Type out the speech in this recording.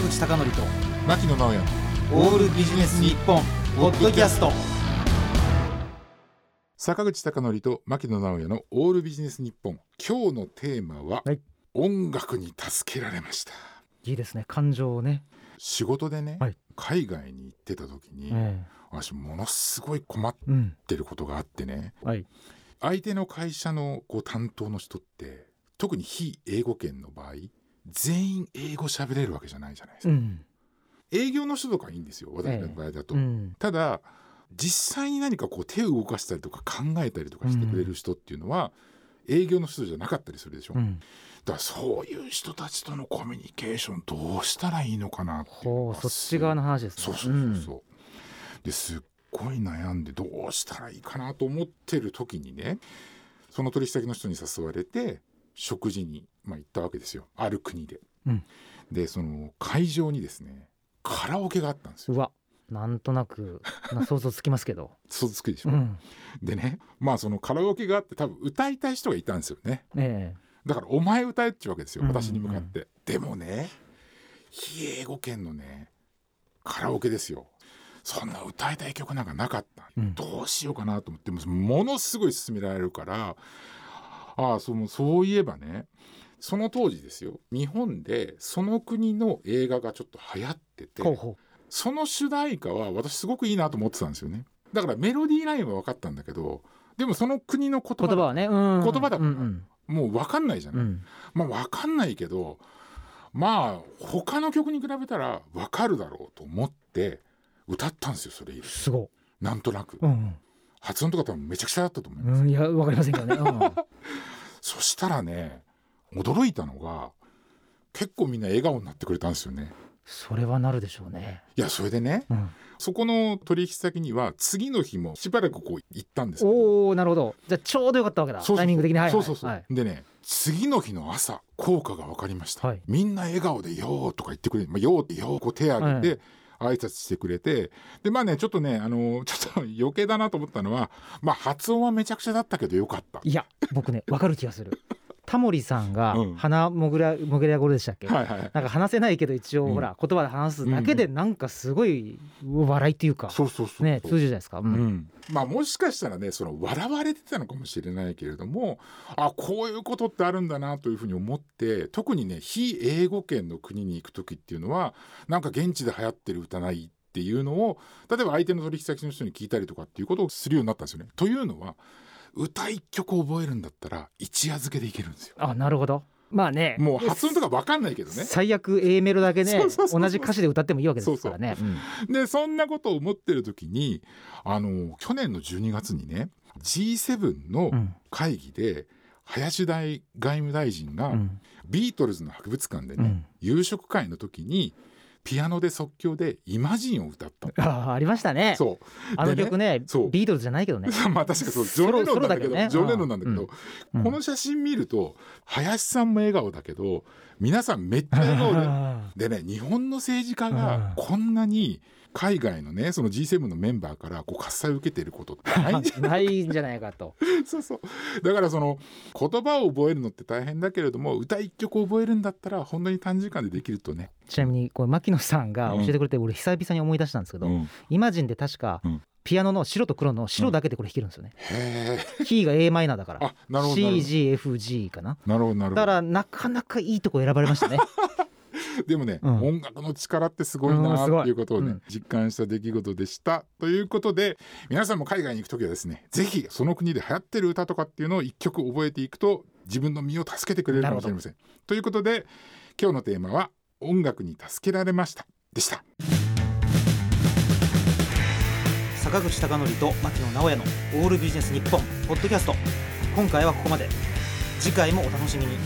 坂口孝則と牧野直哉。オールビジネス日本ポッドキャスト。坂口孝則と牧野直哉のオールビジネス日本。今日のテーマは、はい。音楽に助けられました。いいですね。感情をね、仕事でね、はい。海外に行ってた時に、え私ものすごい困ってることがあってね。はい。相手の会社のこう担当の人って特に非英語圏の場合全員英語喋れるわけじゃないじゃないですか、うん。営業の人とかいいんですよ私の場合だと、うん。ただ実際に何かこう手を動かしたりとか考えたりとかしてくれる人っていうのは、営業の人じゃなかったりするでしょ、だうん。からそういう人たちとのコミュニケーションどうしたらいいのかなってそっち側の話ですね。そうそうそうそう、ですっごい悩んでどうしたらいいかなと思ってる時にねその取引先の人に誘われて食事に、まあ、行ったわけですよ。ある国で。うん。でその会場にですねカラオケがあったんですよ。うわ。なんとなくな想像つきますけど、想像つくでしょ、うん、でねまあそのカラオケがあって多分歌いたい人がいたんですよね。えだからお前歌えっちゅうわけですようん。うん私に向かって、でもね非英語圏のねカラオケですよ。そんな歌いたい曲なんかなかった、うん。どうしようかなと思ってもものすごい勧められるからああそうそういえばねその当時ですよ日本でその国の映画がちょっと流行っててその主題歌は私すごくいいなと思ってたんですよね。だからメロディーラインは分かったんだけどでもその国の言葉はね、うん、言葉だからうんもう分かんないじゃない、うん。うんまあ分かんないけどまあ他の曲に比べたら分かるだろうと思って歌ったんですよそれ以来。すごなんとなく。い、うん発音とか多分めちゃくちゃだったと思います、うん、いやわかりませんけどね、うん。そしたらね驚いたのが結構みんな笑顔になってくれたんですよね。それはなるでしょうね、いやそれでねうん、そこの取引先には次の日もしばらくこう行ったんですおおなるほど。じゃあちょうどよかったわけだ。タイミング的に。はいはいそうそうそう、はい。でね次の日の朝効果が分かりました、はい。みんな笑顔で「よー」とか言ってくれて「まあ、よー」ってよーこう手挙げて挨拶してくれてでまあねちょっとねあの ちょっと余計だなと思ったのはまあ発音はめちゃくちゃだったけどよかった。いや僕ねわかる気がするタモリさんがうん。鼻もぐらもぐらごろでしたっけ、はいはいなんか話せないけど一応うん。ほら言葉で話すだけでなんかすごい笑いっていうかそうそうそうね通じるじゃないですか。ううんん、まあもしかしたらねその笑われてたのかもしれないけれどもあこういうことってあるんだなというふうに思って特にね非英語圏の国に行く時っていうのはなんか現地で流行ってる歌ないっていうのを例えば相手の取引先の人に聞いたりとかっていうことをするようになったんですよね。というのは歌一曲覚えるんだったら一夜漬けでいけるんですよ。あなるほど。まあね。もう発音とか分かんないけどね。最悪 A メロだけね 同じ歌詞で歌ってもいいわけですからね。うん。でそんなことを思ってる時にあの去年の12月にね G7 のうん会議で林大外務大臣がうん。ビートルズの博物館でね、うん。夕食会の時にピアノで即興で「イマジン」を歌った。の あありましたね。そう。あの曲ねそう。ビートルズじゃないけどね。まあ確かにそうジョン・レノンなんだけどソロだけどね。ジョン・レノンなんだけど、うん。この写真見ると林さんも笑顔だけど皆さんめっちゃ笑顔で。あでね日本の政治家うん。がこんなに海外のねその G7 のメンバーからこう喝采を受けてることってないんじゃーないんじゃないかと。そうそうだからその言葉を覚えるのって大変だけれども歌一曲覚えるんだったら本当に短時間でできるとね、ちなみにこれ牧野さんが教えてくれて俺久々に思い出したんですけど、うんイマジンで確かうんピアノの白と黒の白だけでこれ弾けるんですよね。へえキーが A マイナーだから。CGFG かな。どなるほどなるほどだからなかなかいいとこ選ばれましたね。でもね、うん。音楽の力ってすごいうんなっていうことをね、うん。実感した出来事でした。ということで皆さんも海外に行く時はですねぜひその国で流行ってる歌とかっていうのを一曲覚えていくと自分の身を助けてくれるかもしれません。ということで今日のテーマは音楽に助けられました。でした。坂口孝則と牧野直哉のオールビジネス日本ポッドキャスト今回はここまで。次回もお楽しみに